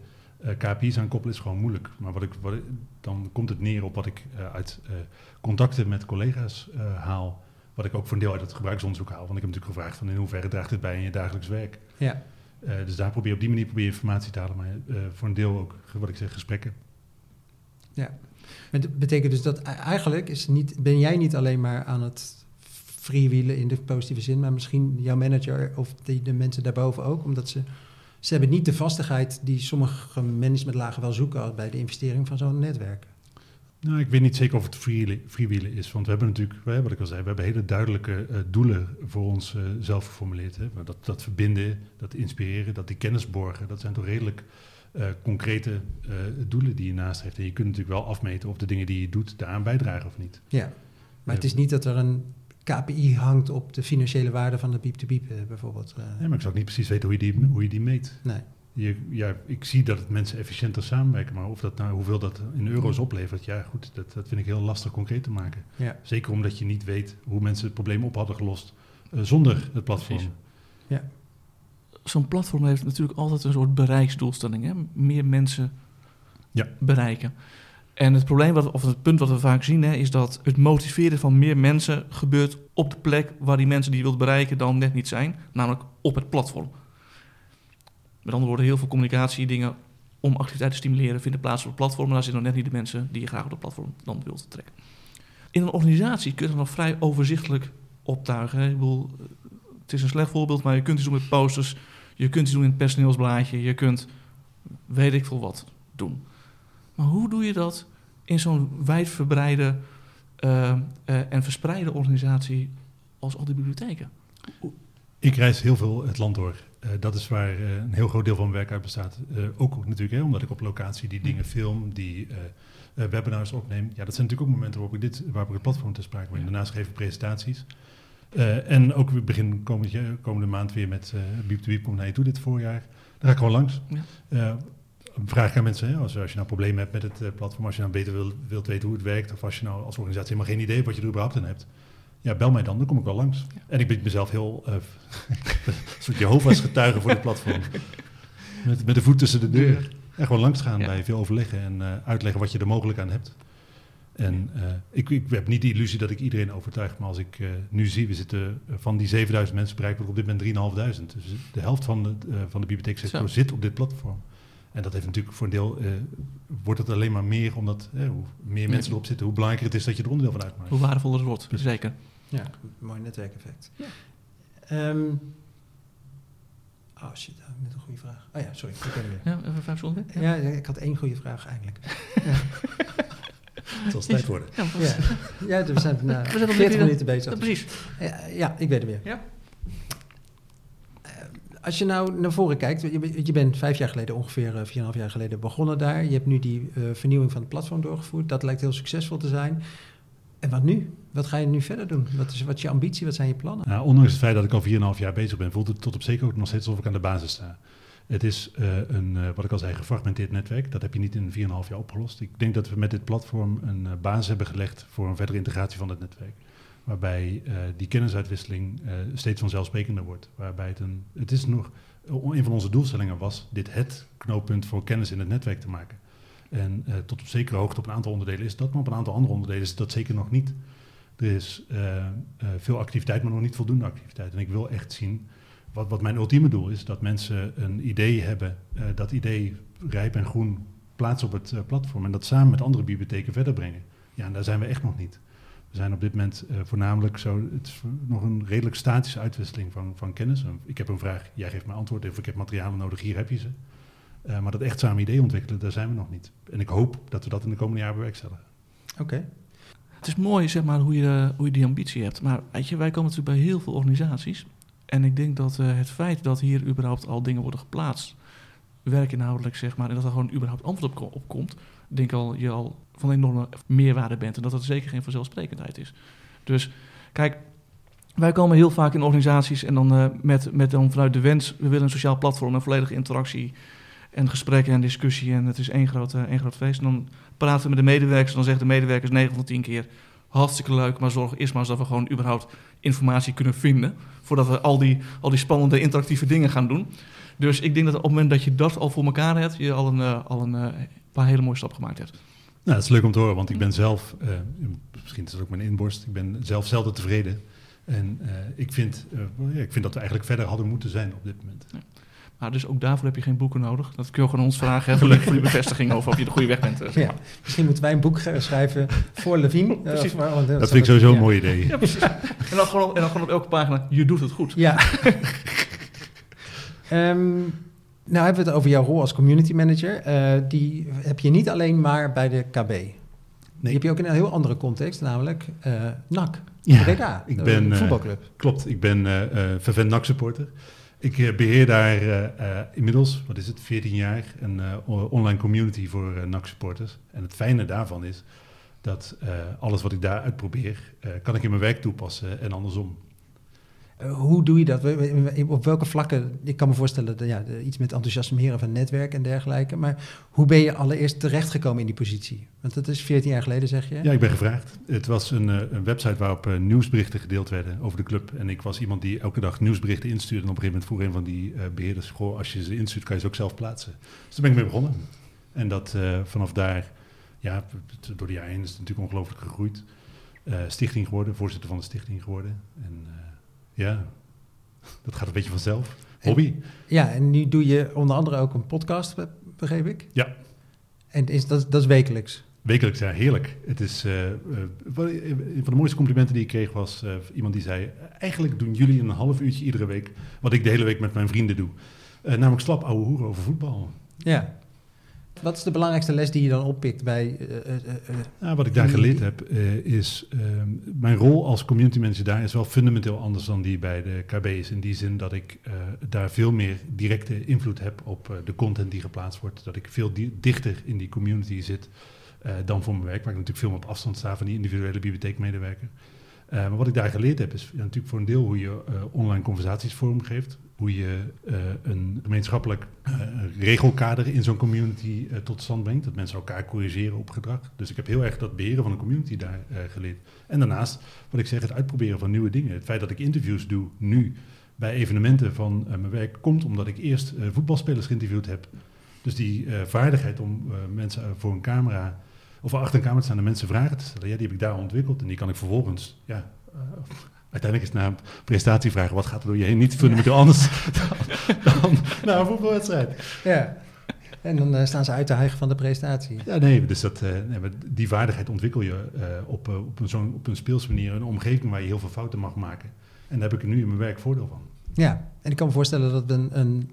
KPI's aan koppelen is gewoon moeilijk. Maar wat ik, wat ik- dan komt het neer op wat ik eh, uit eh, contacten met collega's eh, haal. Wat ik ook voor een deel uit het gebruiksonderzoek haal. Want ik heb natuurlijk gevraagd van in hoeverre draagt dit bij in je dagelijks werk. Ja, Eh, dus daar probeer op die manier probeer informatie te halen. Maar eh, voor een deel ook, wat ik zeg, gesprekken. ja. Dat betekent dus dat eigenlijk is niet, ben jij niet alleen maar aan het freewheelen in de positieve zin, maar misschien jouw manager of die, de mensen daarboven ook, omdat ze, ze hebben niet de vastigheid die sommige managementlagen wel zoeken bij de investering van zo'n netwerk. Nou, ik weet niet zeker of het freewheelen is. Want we hebben natuurlijk, wat ik al zei, we hebben hele duidelijke eh, doelen voor ons eh, zelf geformuleerd. Hè. Dat, dat verbinden, dat inspireren, dat die kennis borgen, dat zijn toch redelijk eh, concrete doelen die je naast heeft. En je kunt natuurlijk wel afmeten of de dingen die je doet daaraan bijdragen of niet. Ja, maar het is niet dat er een KPI hangt op de financiële waarde van de beep-to-beep eh, bijvoorbeeld. eh. Ja, maar ik zou ook niet precies weten hoe je die, hoe je die meet. nee. Je, ja, ik zie dat het mensen efficiënter samenwerken, maar of dat nou, hoeveel dat in euro's oplevert, ja goed, dat, dat vind ik heel lastig concreet te maken. Ja. Zeker omdat je niet weet hoe mensen het probleem op hadden gelost eh, zonder het platform. Precies. Zo'n platform heeft natuurlijk altijd een soort bereiksdoelstelling. Hè? Meer mensen Ja. bereiken. En het probleem, wat, of het punt wat we vaak zien, hè, is dat het motiveren van meer mensen gebeurt op de plek waar die mensen die je wilt bereiken dan net niet zijn, namelijk op het platform. Met andere woorden, heel veel communicatie, dingen om activiteit te stimuleren vinden plaats op het platform, maar daar zitten nog net niet de mensen die je graag op het platform dan wilt trekken. In een organisatie kun je dat nog vrij overzichtelijk optuigen. Ik het is een slecht voorbeeld, maar je kunt iets doen met posters, je kunt iets doen in het personeelsblaadje, je kunt weet ik veel wat doen. Maar hoe doe je dat in zo'n wijdverbreide eh, eh, en verspreide organisatie als al die bibliotheken? Ik reis heel veel het land door. Eh, dat is waar eh, een heel groot deel van mijn werk uit bestaat. Ook natuurlijk hè, omdat ik op locatie die dingen film, die webinars opneem. Ja, dat zijn natuurlijk ook momenten waarop ik, dit, waarop ik het platform te sprake. Ja. Daarnaast geef ik presentaties. En ook we beginnen komend jaar- komende maand weer met uh, Biep to komt naar je toe dit voorjaar. Daar ga ik gewoon langs. Ja. Vraag ik aan mensen, hè, als, als je nou problemen hebt met het eh, platform, als je nou beter wil, wilt weten hoe het werkt, of als je nou als organisatie helemaal geen idee hebt wat je er überhaupt in hebt. Ja, bel mij dan, dan kom ik wel langs. Ja. En ik ben mezelf heel, eh een soort Jehovah's getuige voor het platform. Met, met de voet tussen de deur. En gewoon langs gaan Ja. bij veel overleggen en eh, uitleggen wat je er mogelijk aan hebt. En eh, ik, ik heb niet de illusie dat ik iedereen overtuig, maar als ik eh, nu zie, we zitten eh, van die 7000 mensen bereiken we op dit moment 3.500. Dus de helft van de, eh, van de bibliotheeksector zit op dit platform. En dat heeft natuurlijk voor een deel, eh, wordt het alleen maar meer, omdat eh, hoe meer mensen erop zitten, hoe belangrijker het is dat je er onderdeel van uitmaakt. Hoe waardevoller het wordt, Precies. zeker. Ja, mooi netwerkeffect. Ja. Ehm, oh shit, net een goede vraag. Oh ja, sorry, ik ben er weer. Ja, even vijf seconden. Ja, ik had één goede vraag eigenlijk. Het zal tijd worden. Ja, Ja, ja we zijn na We zijn al 40 weer- minuten bezig. Ja, precies. Ja, ja, ik weet het weer. Ja. Eh, Als je nou naar voren kijkt, je, bent- vijf jaar geleden, ongeveer eh, vier en een half jaar geleden begonnen daar. Je hebt nu die eh, vernieuwing van het platform doorgevoerd. Dat lijkt heel succesvol te zijn. En wat nu? Wat ga je nu verder doen? Wat is, wat is je ambitie? Wat zijn je plannen? Nou, ondanks het feit dat ik al 4,5 jaar bezig ben, voelt het tot op zeker ook nog steeds alsof ik aan de basis sta. Het is eh, een, eh, wat ik al zei, gefragmenteerd netwerk. Dat heb je niet in 4,5 jaar opgelost. Ik denk dat we met dit platform een eh, basis hebben gelegd voor een verdere integratie van het netwerk. Waarbij eh, die kennisuitwisseling eh, steeds vanzelfsprekender wordt. Waarbij het een, het is nog, een van onze doelstellingen was dit het knooppunt voor kennis in het netwerk te maken. En eh, tot op zekere hoogte op een aantal onderdelen is dat, maar op een aantal andere onderdelen is dat zeker nog niet. Er is eh, eh, veel activiteit, maar nog niet voldoende activiteit. En ik wil echt zien, wat, wat mijn ultieme doel is, dat mensen een idee hebben, eh, dat idee rijp en groen plaatsen op het eh, platform en dat samen met andere bibliotheken verder brengen. Ja, en daar zijn we echt nog niet. We zijn op dit moment eh, voornamelijk zo, het is nog een redelijk statische uitwisseling van, van kennis. Ik heb een vraag, jij geeft me antwoord, of ik heb materialen nodig, hier heb je ze. Uh, maar dat echt samen ideeën ontwikkelen, daar zijn we nog niet. En ik hoop dat we dat in de komende jaren bewerkstelligen. Oké. Het is mooi zeg maar, hoe, je, hoe je die ambitie hebt. Maar weet je, wij komen natuurlijk bij heel veel organisaties. En ik denk dat uh, het feit dat hier überhaupt al dingen worden geplaatst, werkinhoudelijk zeg maar, en dat er gewoon überhaupt antwoord op, komt, denk al je al van enorme meerwaarde bent. En dat dat zeker geen vanzelfsprekendheid is. Dus kijk, wij komen heel vaak in organisaties en dan uh, met, met dan vanuit de wens, we willen een sociaal platform en volledige interactie en gesprekken en discussie en het is één groot, uh, één groot feest. En dan praten we met de medewerkers en dan zeggen de medewerkers 9 van de 10 keer hartstikke leuk, maar zorg eerst maar eens dat we gewoon überhaupt informatie kunnen vinden voordat we al die, al die spannende interactieve dingen gaan doen. Dus ik denk dat op het moment dat je dat al voor elkaar hebt, je al een, uh, al een uh, paar hele mooie stappen gemaakt hebt. Nou, dat is leuk om te horen, want ik ben zelf, uh, misschien is het ook mijn inborst, ik ben zelf zelden tevreden. En ik, vind, ik vind dat we eigenlijk verder hadden moeten zijn op dit moment. Ja. Nou, dus ook daarvoor heb je geen boeken nodig. Dat kun je gewoon ons vragen voor, voor je bevestiging over of je de goede weg bent. Ja, misschien moeten wij een boek schrijven voor Levine. precies. Uh, dat, dat vind ik sowieso een mooi idee. Ja, precies. En dan, gewoon, en dan gewoon op elke pagina, je doet het goed. Ja. um, nou hebben we het over jouw rol als community manager. Uh, die heb je niet alleen maar bij de KB. Nee. Die heb je ook in een heel andere context, namelijk uh, NAC. Ja, Breda, ik ben, de voetbalclub. Uh, klopt, ik ben uh, vervent NAC-supporter. Ik beheer daar inmiddels, wat is het, 14 jaar, een online community voor NAC-supporters. En het fijne daarvan is dat alles wat ik daar uitprobeer, kan ik in mijn werk toepassen en andersom. Hoe doe je dat? Op welke vlakken? Ik kan me voorstellen dat ja, iets met enthousiasmeren van netwerk en dergelijke. Maar hoe ben je allereerst terechtgekomen in die positie? Want dat is 14 jaar geleden, zeg je? Ja, ik ben gevraagd. Het was een, een website waarop nieuwsberichten gedeeld werden over de club. En ik was iemand die elke dag nieuwsberichten instuurde. En op een gegeven moment vroeg een van die beheerders... Als je ze instuurt, kan je ze ook zelf plaatsen. Dus daar ben ik mee begonnen. En dat vanaf daar... Ja, door de jaren is het natuurlijk ongelooflijk gegroeid. stichting geworden, voorzitter van de stichting geworden. En ja, dat gaat een beetje vanzelf. Hobby. En, ja, en nu doe je onder andere ook een podcast, begreep ik? Ja. En is, dat, dat is wekelijks? Wekelijks, ja, heerlijk. Het is, uh, uh, een van de mooiste complimenten die ik kreeg was uh, iemand die zei... eigenlijk doen jullie een half uurtje iedere week... wat ik de hele week met mijn vrienden doe. namelijk slap ouwe hoeren over voetbal. Ja. Wat is de belangrijkste les die je dan oppikt bij... Nou, wat ik daar geleerd heb is... ehm, mijn rol als community manager daar is wel fundamenteel anders dan die bij de KB is. In die zin dat ik daar veel meer directe invloed heb op de content die geplaatst wordt. Dat ik veel di dichter in die community zit... Dan voor mijn werk, waar ik natuurlijk veel meer op afstand sta van die individuele bibliotheekmedewerker. Uh, maar wat ik daar geleerd heb, is natuurlijk voor een deel hoe je uh, online conversaties vormgeeft. Hoe je een gemeenschappelijk regelkader in zo'n community tot stand brengt. Dat mensen elkaar corrigeren op gedrag. Dus ik heb heel erg dat beheren van een community daar geleerd. En daarnaast, wat ik zeg, het uitproberen van nieuwe dingen. Het feit dat ik interviews doe nu bij evenementen van mijn werk, komt omdat ik eerst voetbalspelers geïnterviewd heb. Dus die vaardigheid om mensen voor een camera of achter een kamer staan en mensen vragen te stellen. Ja, die heb ik daar ontwikkeld en die kan ik vervolgens, ja, uh, uiteindelijk is het na een presentatie vragen, wat gaat er door je heen? Niet fundamenteel ja. anders dan, dan na een voetbalwedstrijd. Ja. En dan uh, staan ze uit te hijgen van de presentatie. Ja, nee, dus dat, uh, nee, die vaardigheid ontwikkel je uh, op, op, een zo'n, op een speelse manier, een omgeving waar je heel veel fouten mag maken. En daar heb ik nu in mijn werk voordeel van. Ja, en ik kan me voorstellen dat het een, een,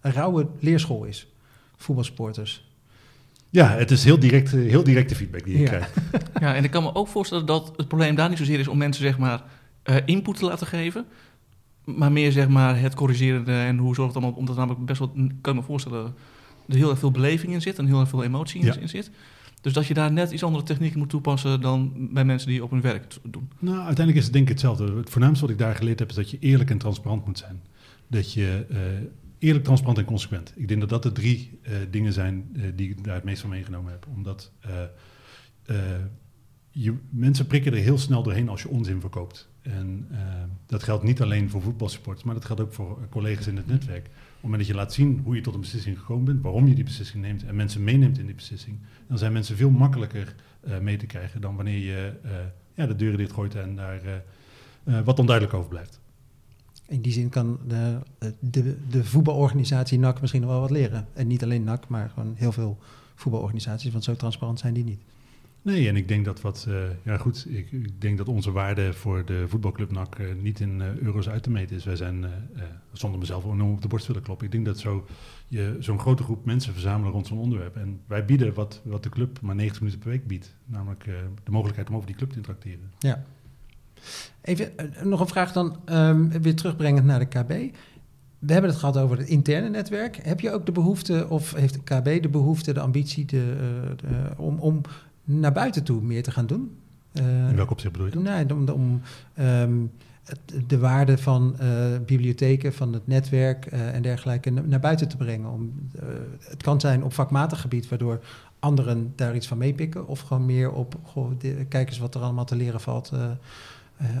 een rauwe leerschool is, voetbalsporters. Ja, het is heel, direct, heel directe feedback die je ja. krijgt. Ja, en ik kan me ook voorstellen dat het probleem daar niet zozeer is om mensen zeg maar uh, input te laten geven, maar meer zeg maar het corrigeren en hoe zorgt het allemaal, omdat namelijk best wel, kan ik me voorstellen, er heel erg veel beleving in zit en heel erg veel emotie Ja. in zit. Dus dat je daar net iets andere technieken moet toepassen dan bij mensen die op hun werk doen. Nou, uiteindelijk is het denk ik hetzelfde. Het voornaamste wat ik daar geleerd heb, is dat je eerlijk en transparant moet zijn. Dat je eh, eerlijk, transparant en consequent. Ik denk dat dat de drie eh, dingen zijn eh, die ik daar het meest van meegenomen heb. Omdat eh, je, mensen prikken er heel snel doorheen als je onzin verkoopt. En dat geldt niet alleen voor voetbalsupporters, maar dat geldt ook voor collega's in het netwerk. Op het moment dat je laat zien hoe je tot een beslissing gekomen bent, waarom je die beslissing neemt en mensen meeneemt in die beslissing, dan zijn mensen veel makkelijker mee te krijgen dan wanneer je ja, de deuren dichtgooit en daar wat onduidelijk over blijft. In die zin kan de, de, de voetbalorganisatie NAC misschien nog wel wat leren. En niet alleen NAC, maar gewoon heel veel voetbalorganisaties, want zo transparant zijn die niet. Nee, en ik denk dat wat, uh, ja goed, ik, ik, denk dat onze waarde voor de voetbalclub NAC uh, niet in uh, euro's uit te meten is. Wij zijn, zonder mezelf enorm op de borst willen kloppen, ik denk dat zo je zo'n grote groep mensen verzamelen rond zo'n onderwerp. En wij bieden wat, wat de club maar 90 minuten per week biedt, namelijk de mogelijkheid om over die club te interacteren. Ja. Even nog een vraag dan, um, weer terugbrengend naar de KB. We hebben het gehad over het interne netwerk. Heb je ook de behoefte, of heeft de KB de behoefte, de ambitie de, de, om, om naar buiten toe meer te gaan doen. In welk opzicht bedoel je dat? Nee, om, om um, het, de waarde van uh, bibliotheken, van het netwerk uh, en dergelijke naar buiten te brengen. Om, het kan zijn op vakmatig gebied, waardoor anderen daar iets van meepikken. Of gewoon meer op, goh, de, kijk eens wat er allemaal te leren valt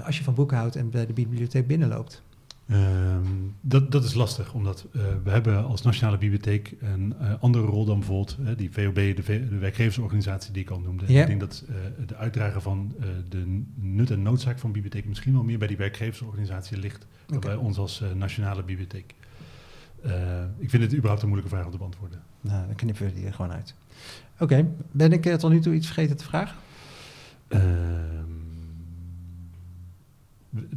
als je van boeken houdt en bij de bibliotheek binnenloopt. Um, dat, dat is lastig, omdat uh, we hebben als Nationale Bibliotheek een uh, andere rol dan bijvoorbeeld uh, die VOB, de, de, werkgeversorganisatie die ik al noemde. Yep. Ik denk dat de uitdragen van de nut en noodzaak van bibliotheek misschien wel meer bij die werkgeversorganisatie ligt dan okay. bij ons als Nationale Bibliotheek. ik vind het überhaupt een moeilijke vraag om te beantwoorden. Nou, dan knippen we die er gewoon uit. Oké, okay. ben ik tot nu toe iets vergeten te vragen?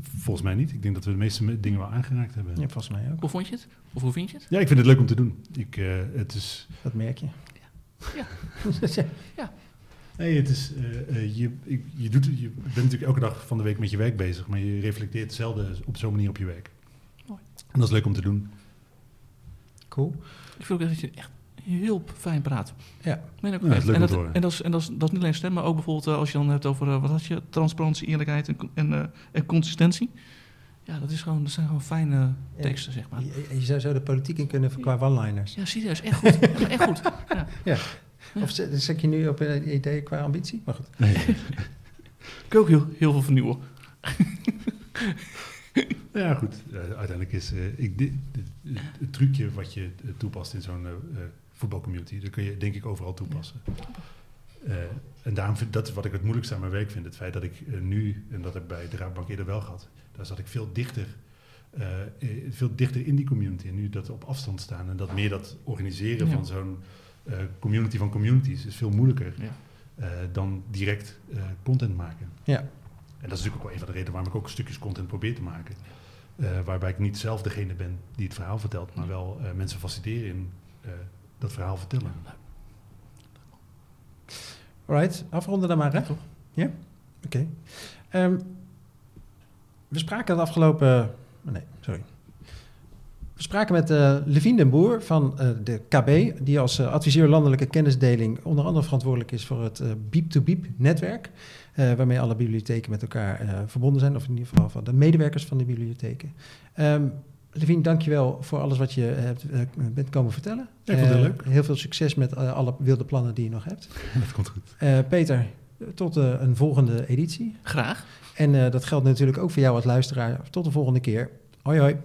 Volgens mij niet. Ik denk dat we de meeste dingen wel aangeraakt hebben. Ja, volgens mij ook. Hoe vond je het? Of hoe vind je het? Ja, ik vind het leuk om te doen. Ik, uh, het is... Dat merk je. Ja. ja. ja. Nee, het is, uh, uh, je, je, doet, je bent natuurlijk elke dag van de week met je werk bezig, maar je reflecteert zelden op zo'n manier op je werk. Mooi. En dat is leuk om te doen. Cool. Ik vind ook dat je echt heel fijn praat. Ja. Ook Ja, dat en, dat, en, dat is, en dat is, dat is niet alleen stem, maar ook bijvoorbeeld uh, als je dan hebt over, uh, wat had je, transparantie, eerlijkheid en, en, uh, en consistentie. Ja, dat, is gewoon, dat zijn gewoon fijne teksten, zeg maar. Je, je zou zo de politiek in kunnen qua one-liners. Ja, serieus, echt goed. Echt goed. Ja. Ja. Of zet, je nu op een idee qua ambitie? Maar goed. Nee. Ik ook heel, heel veel vernieuwen. ja, goed. Uh, uiteindelijk is uh, ik, dit, dit, het, trucje wat je toepast in zo'n voetbalcommunity, dat kun je denk ik overal toepassen. en daarom vind dat is wat ik het moeilijkste aan mijn werk vind. Het feit dat ik nu, en dat heb ik bij de Raadbank eerder wel gehad, daar zat ik veel dichter, veel dichter in die community. En nu dat op afstand staan en dat meer dat organiseren Ja. van zo'n community van communities is veel moeilijker Ja. dan direct content maken. Ja. En dat is natuurlijk ook wel een van de redenen waarom ik ook stukjes content probeer te maken. Uh, waarbij ik niet zelf degene ben die het verhaal vertelt, maar wel uh, mensen faciliteren in uh, dat verhaal vertellen. Alright, afronden dan maar, hè? Toch? Ja? Oké. Okay. Um, we spraken het afgelopen... Nee, sorry. We spraken met uh, Levine den Boer van uh, de KB, die als uh, adviseur landelijke kennisdeling onder andere verantwoordelijk is voor het Beep-to-Beep netwerk, waarmee alle bibliotheken met elkaar verbonden zijn, of in ieder geval van de medewerkers van de bibliotheken. Um, Levine, dankjewel voor alles wat je hebt, bent komen vertellen. Ja, ik vond het leuk. Heel veel succes met alle wilde plannen die je nog hebt. Dat komt goed. Peter, tot een volgende editie. Graag. En dat geldt natuurlijk ook voor jou als luisteraar. Tot de volgende keer. Hoi hoi.